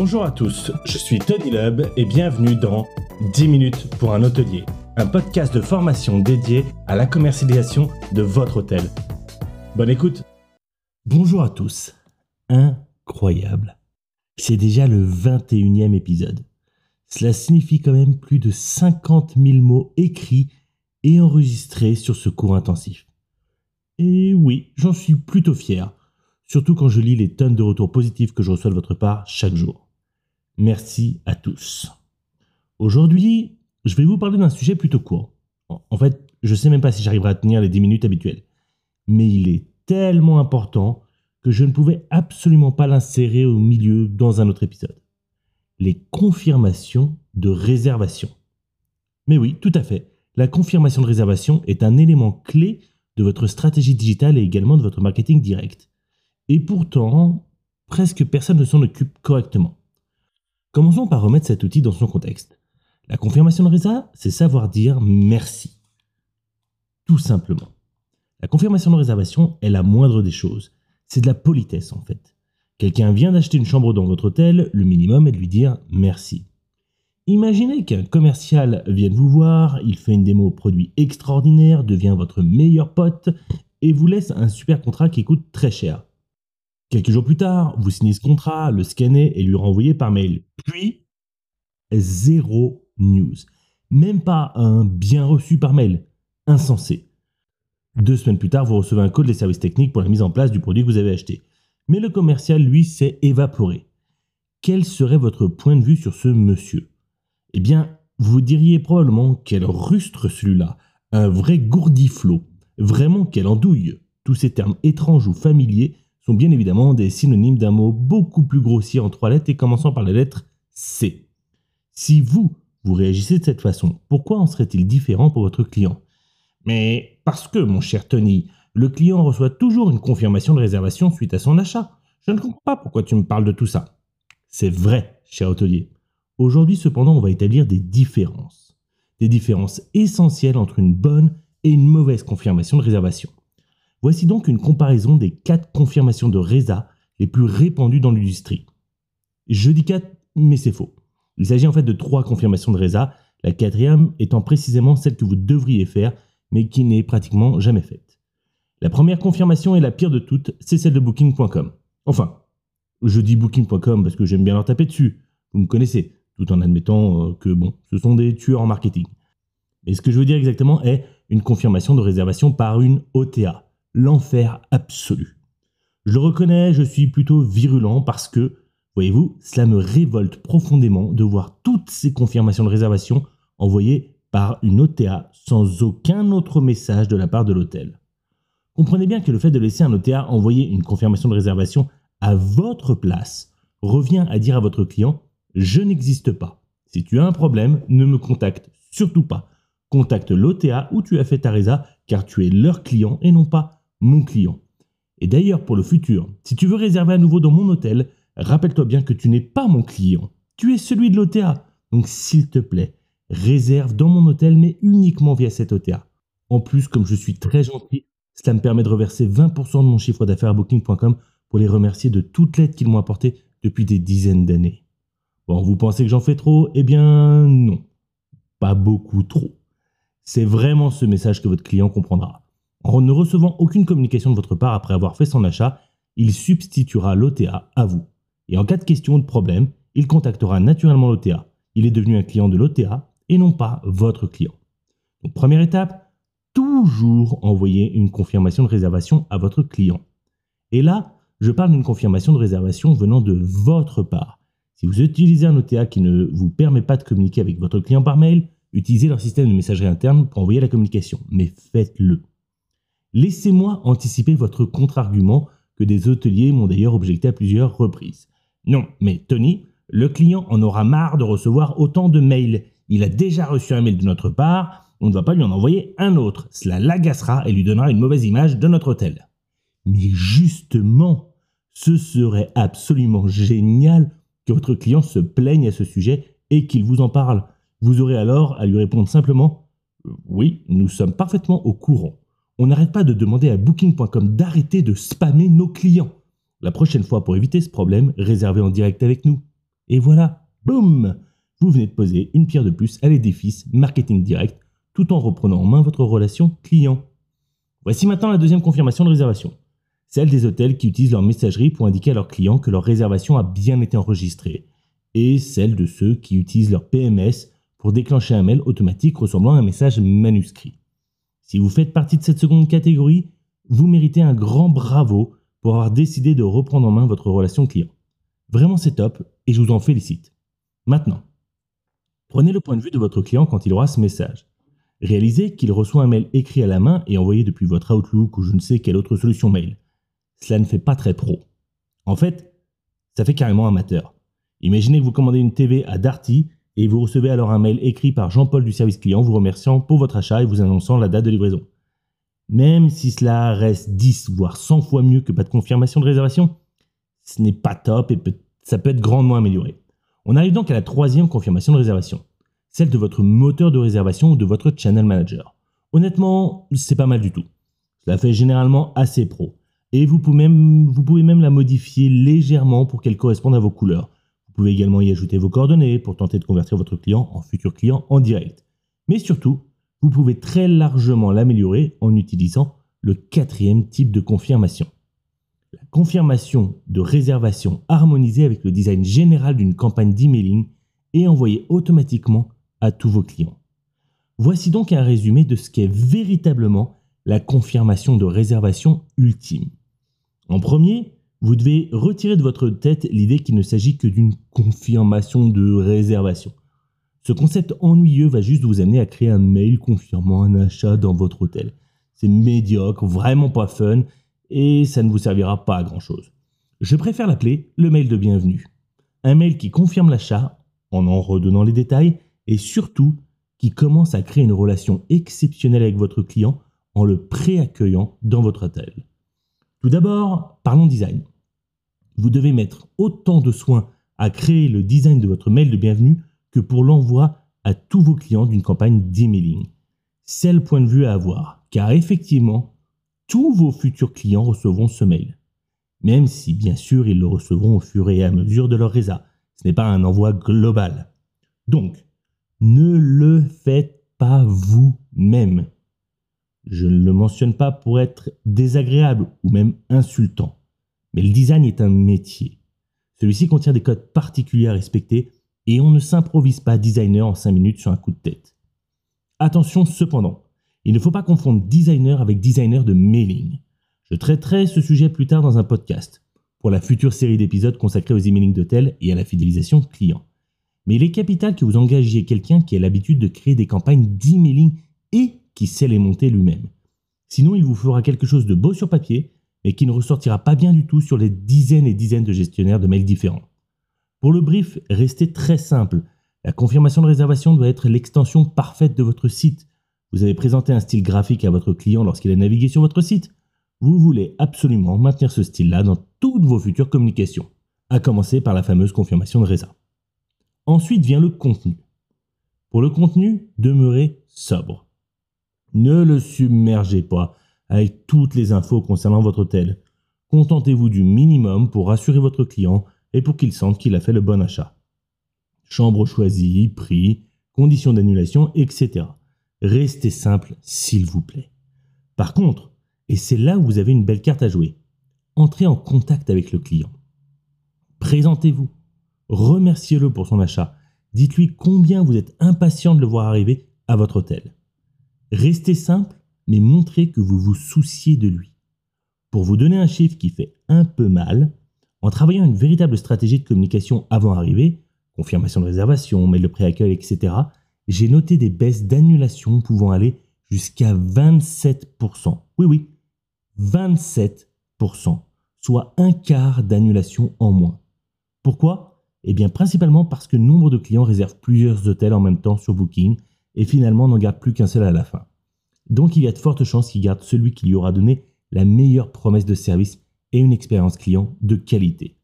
Bonjour à tous, je suis Tony Lub et bienvenue dans 10 minutes pour un hôtelier, un podcast de formation dédié à la commercialisation de votre hôtel. Bonne écoute Bonjour à tous. Incroyable. C'est déjà le 21e épisode. Cela signifie quand même plus de 50 000 mots écrits et enregistrés sur ce cours intensif. Et oui, j'en suis plutôt fier, surtout quand je lis les tonnes de retours positifs que je reçois de votre part chaque jour. Merci à tous. Aujourd'hui, je vais vous parler d'un sujet plutôt court. En fait, je ne sais même pas si j'arriverai à tenir les 10 minutes habituelles. Mais il est tellement important que je ne pouvais absolument pas l'insérer au milieu dans un autre épisode. Les confirmations de réservation. Mais oui, tout à fait. La confirmation de réservation est un élément clé de votre stratégie digitale et également de votre marketing direct. Et pourtant, presque personne ne s'en occupe correctement. Commençons par remettre cet outil dans son contexte. La confirmation de réservation, c'est savoir dire merci. Tout simplement. La confirmation de réservation est la moindre des choses. C'est de la politesse en fait. Quelqu'un vient d'acheter une chambre dans votre hôtel, le minimum est de lui dire merci. Imaginez qu'un commercial vienne vous voir, il fait une démo produit extraordinaire, devient votre meilleur pote et vous laisse un super contrat qui coûte très cher. Quelques jours plus tard, vous signez ce contrat, le scannez et lui renvoyez par mail. Puis, zéro news. Même pas un bien reçu par mail. Insensé. Deux semaines plus tard, vous recevez un code des services techniques pour la mise en place du produit que vous avez acheté. Mais le commercial, lui, s'est évaporé. Quel serait votre point de vue sur ce monsieur? Eh bien, vous diriez probablement quel rustre celui-là, un vrai gourdiflot, vraiment quelle andouille. Tous ces termes étranges ou familiers bien évidemment des synonymes d'un mot beaucoup plus grossier en trois lettres et commençant par la lettre C. Si vous, vous réagissez de cette façon, pourquoi en serait-il différent pour votre client? Mais parce que, mon cher Tony, le client reçoit toujours une confirmation de réservation suite à son achat. Je ne comprends pas pourquoi tu me parles de tout ça. C'est vrai, cher hôtelier. Aujourd'hui, cependant, on va établir des différences. Des différences essentielles entre une bonne et une mauvaise confirmation de réservation. Voici donc une comparaison des quatre confirmations de RESA les plus répandues dans l'industrie. Je dis 4, mais c'est faux. Il s'agit en fait de trois confirmations de RESA, la quatrième étant précisément celle que vous devriez faire, mais qui n'est pratiquement jamais faite. La première confirmation est la pire de toutes, c'est celle de Booking.com. Enfin, je dis Booking.com parce que j'aime bien leur taper dessus, vous me connaissez, tout en admettant euh, que bon, ce sont des tueurs en marketing. Mais ce que je veux dire exactement est une confirmation de réservation par une OTA l'enfer absolu. Je le reconnais, je suis plutôt virulent parce que, voyez-vous, cela me révolte profondément de voir toutes ces confirmations de réservation envoyées par une OTA sans aucun autre message de la part de l'hôtel. Comprenez bien que le fait de laisser un OTA envoyer une confirmation de réservation à votre place revient à dire à votre client Je n'existe pas. Si tu as un problème, ne me contacte surtout pas. Contacte l'OTA où tu as fait ta résa car tu es leur client et non pas mon client. Et d'ailleurs, pour le futur, si tu veux réserver à nouveau dans mon hôtel, rappelle-toi bien que tu n'es pas mon client. Tu es celui de l'OTA. Donc, s'il te plaît, réserve dans mon hôtel, mais uniquement via cet OTA. En plus, comme je suis très gentil, cela me permet de reverser 20% de mon chiffre d'affaires à Booking.com pour les remercier de toute l'aide qu'ils m'ont apportée depuis des dizaines d'années. Bon, vous pensez que j'en fais trop? Eh bien, non. Pas beaucoup trop. C'est vraiment ce message que votre client comprendra. En ne recevant aucune communication de votre part après avoir fait son achat, il substituera l'OTA à vous. Et en cas de question ou de problème, il contactera naturellement l'OTA. Il est devenu un client de l'OTA et non pas votre client. Donc, première étape, toujours envoyer une confirmation de réservation à votre client. Et là, je parle d'une confirmation de réservation venant de votre part. Si vous utilisez un OTA qui ne vous permet pas de communiquer avec votre client par mail, utilisez leur système de messagerie interne pour envoyer la communication, mais faites-le. Laissez-moi anticiper votre contre-argument que des hôteliers m'ont d'ailleurs objecté à plusieurs reprises. Non, mais Tony, le client en aura marre de recevoir autant de mails. Il a déjà reçu un mail de notre part, on ne va pas lui en envoyer un autre. Cela l'agacera et lui donnera une mauvaise image de notre hôtel. Mais justement, ce serait absolument génial que votre client se plaigne à ce sujet et qu'il vous en parle. Vous aurez alors à lui répondre simplement Oui, nous sommes parfaitement au courant on n'arrête pas de demander à Booking.com d'arrêter de spammer nos clients. La prochaine fois, pour éviter ce problème, réservez en direct avec nous. Et voilà, boum Vous venez de poser une pierre de plus à l'édifice marketing direct tout en reprenant en main votre relation client. Voici maintenant la deuxième confirmation de réservation. Celle des hôtels qui utilisent leur messagerie pour indiquer à leurs clients que leur réservation a bien été enregistrée. Et celle de ceux qui utilisent leur PMS pour déclencher un mail automatique ressemblant à un message manuscrit. Si vous faites partie de cette seconde catégorie, vous méritez un grand bravo pour avoir décidé de reprendre en main votre relation client. Vraiment c'est top et je vous en félicite. Maintenant, prenez le point de vue de votre client quand il aura ce message. Réalisez qu'il reçoit un mail écrit à la main et envoyé depuis votre Outlook ou je ne sais quelle autre solution mail. Cela ne fait pas très pro. En fait, ça fait carrément amateur. Imaginez que vous commandez une TV à Darty et vous recevez alors un mail écrit par Jean-Paul du service client vous remerciant pour votre achat et vous annonçant la date de livraison. Même si cela reste 10 voire 100 fois mieux que pas de confirmation de réservation, ce n'est pas top et ça peut être grandement amélioré. On arrive donc à la troisième confirmation de réservation, celle de votre moteur de réservation ou de votre channel manager. Honnêtement, c'est pas mal du tout. Cela fait généralement assez pro. Et vous pouvez, même, vous pouvez même la modifier légèrement pour qu'elle corresponde à vos couleurs. Vous pouvez également y ajouter vos coordonnées pour tenter de convertir votre client en futur client en direct. Mais surtout, vous pouvez très largement l'améliorer en utilisant le quatrième type de confirmation. La confirmation de réservation harmonisée avec le design général d'une campagne d'emailing et envoyée automatiquement à tous vos clients. Voici donc un résumé de ce qu'est véritablement la confirmation de réservation ultime. En premier, vous devez retirer de votre tête l'idée qu'il ne s'agit que d'une confirmation de réservation. Ce concept ennuyeux va juste vous amener à créer un mail confirmant un achat dans votre hôtel. C'est médiocre, vraiment pas fun, et ça ne vous servira pas à grand chose. Je préfère l'appeler le mail de bienvenue. Un mail qui confirme l'achat en en redonnant les détails et surtout qui commence à créer une relation exceptionnelle avec votre client en le préaccueillant dans votre hôtel. Tout d'abord, parlons design. Vous devez mettre autant de soin à créer le design de votre mail de bienvenue que pour l'envoi à tous vos clients d'une campagne d'emailing. C'est le point de vue à avoir, car effectivement, tous vos futurs clients recevront ce mail. Même si, bien sûr, ils le recevront au fur et à mesure de leur résa. Ce n'est pas un envoi global. Donc, ne le faites pas vous-même. Je ne le mentionne pas pour être désagréable ou même insultant. Mais le design est un métier. Celui-ci contient des codes particuliers à respecter et on ne s'improvise pas designer en 5 minutes sur un coup de tête. Attention cependant, il ne faut pas confondre designer avec designer de mailing. Je traiterai ce sujet plus tard dans un podcast, pour la future série d'épisodes consacrés aux emailing d'hôtel et à la fidélisation client. Mais il est capital que vous engagiez quelqu'un qui a l'habitude de créer des campagnes d'emailing et qui sait les monter lui-même. Sinon, il vous fera quelque chose de beau sur papier, mais qui ne ressortira pas bien du tout sur les dizaines et dizaines de gestionnaires de mails différents. Pour le brief, restez très simple. La confirmation de réservation doit être l'extension parfaite de votre site. Vous avez présenté un style graphique à votre client lorsqu'il a navigué sur votre site. Vous voulez absolument maintenir ce style-là dans toutes vos futures communications, à commencer par la fameuse confirmation de résa. Ensuite vient le contenu. Pour le contenu, demeurez sobre. Ne le submergez pas avec toutes les infos concernant votre hôtel. Contentez-vous du minimum pour rassurer votre client et pour qu'il sente qu'il a fait le bon achat. Chambre choisie, prix, conditions d'annulation, etc. Restez simple, s'il vous plaît. Par contre, et c'est là où vous avez une belle carte à jouer, entrez en contact avec le client. Présentez-vous. Remerciez-le pour son achat. Dites-lui combien vous êtes impatient de le voir arriver à votre hôtel. Restez simple, mais montrez que vous vous souciez de lui. Pour vous donner un chiffre qui fait un peu mal, en travaillant une véritable stratégie de communication avant arrivée, confirmation de réservation, mail de préaccueil, etc., j'ai noté des baisses d'annulation pouvant aller jusqu'à 27%. Oui, oui, 27%, soit un quart d'annulation en moins. Pourquoi? Eh bien, principalement parce que nombre de clients réservent plusieurs hôtels en même temps sur Booking et finalement n'en garde plus qu'un seul à la fin. Donc il y a de fortes chances qu'il garde celui qui lui aura donné la meilleure promesse de service et une expérience client de qualité.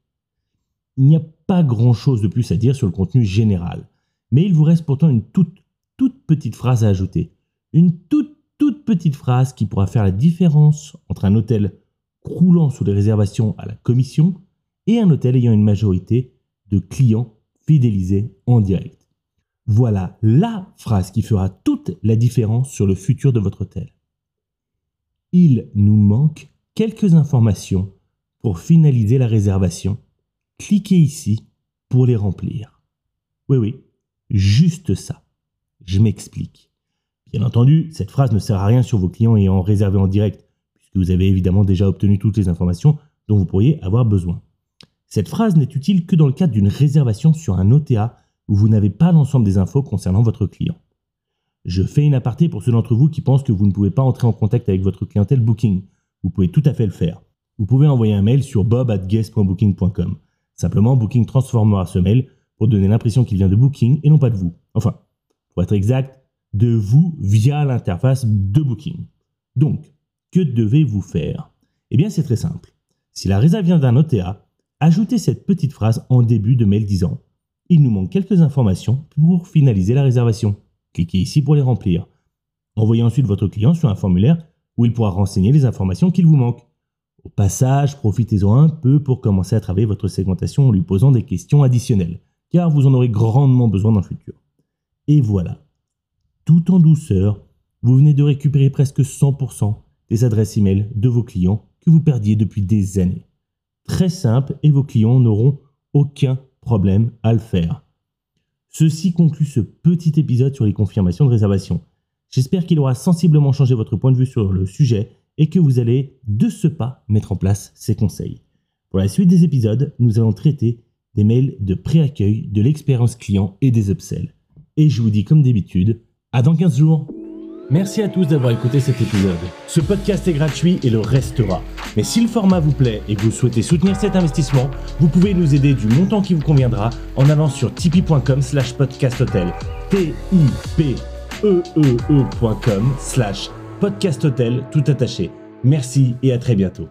Il n'y a pas grand-chose de plus à dire sur le contenu général, mais il vous reste pourtant une toute, toute petite phrase à ajouter. Une toute, toute petite phrase qui pourra faire la différence entre un hôtel croulant sous les réservations à la commission et un hôtel ayant une majorité de clients fidéliser en direct. Voilà la phrase qui fera toute la différence sur le futur de votre hôtel. Il nous manque quelques informations pour finaliser la réservation. Cliquez ici pour les remplir. Oui, oui, juste ça. Je m'explique. Bien entendu, cette phrase ne sert à rien sur vos clients ayant réservé en direct, puisque vous avez évidemment déjà obtenu toutes les informations dont vous pourriez avoir besoin. Cette phrase n'est utile que dans le cadre d'une réservation sur un OTA où vous n'avez pas l'ensemble des infos concernant votre client. Je fais une aparté pour ceux d'entre vous qui pensent que vous ne pouvez pas entrer en contact avec votre clientèle Booking. Vous pouvez tout à fait le faire. Vous pouvez envoyer un mail sur bob.guest.booking.com. Simplement, Booking transformera ce mail pour donner l'impression qu'il vient de Booking et non pas de vous. Enfin, pour être exact, de vous via l'interface de Booking. Donc, que devez-vous faire? Eh bien, c'est très simple. Si la réserve vient d'un OTA, ajoutez cette petite phrase en début de mail disant Il nous manque quelques informations pour finaliser la réservation. Cliquez ici pour les remplir. Envoyez ensuite votre client sur un formulaire où il pourra renseigner les informations qu'il vous manque. Au passage, profitez-en un peu pour commencer à travailler votre segmentation en lui posant des questions additionnelles, car vous en aurez grandement besoin dans le futur. Et voilà, tout en douceur, vous venez de récupérer presque 100% des adresses e-mail de vos clients que vous perdiez depuis des années. Très simple et vos clients n'auront aucun problème à le faire. Ceci conclut ce petit épisode sur les confirmations de réservation. J'espère qu'il aura sensiblement changé votre point de vue sur le sujet et que vous allez de ce pas mettre en place ces conseils. Pour la suite des épisodes, nous allons traiter des mails de pré-accueil, de l'expérience client et des upsells. Et je vous dis comme d'habitude, à dans 15 jours. Merci à tous d'avoir écouté cet épisode. Ce podcast est gratuit et le restera. Mais si le format vous plaît et que vous souhaitez soutenir cet investissement, vous pouvez nous aider du montant qui vous conviendra en allant sur tipeee.com slash podcasthotel. t i p e slash podcasthotel tout attaché. Merci et à très bientôt.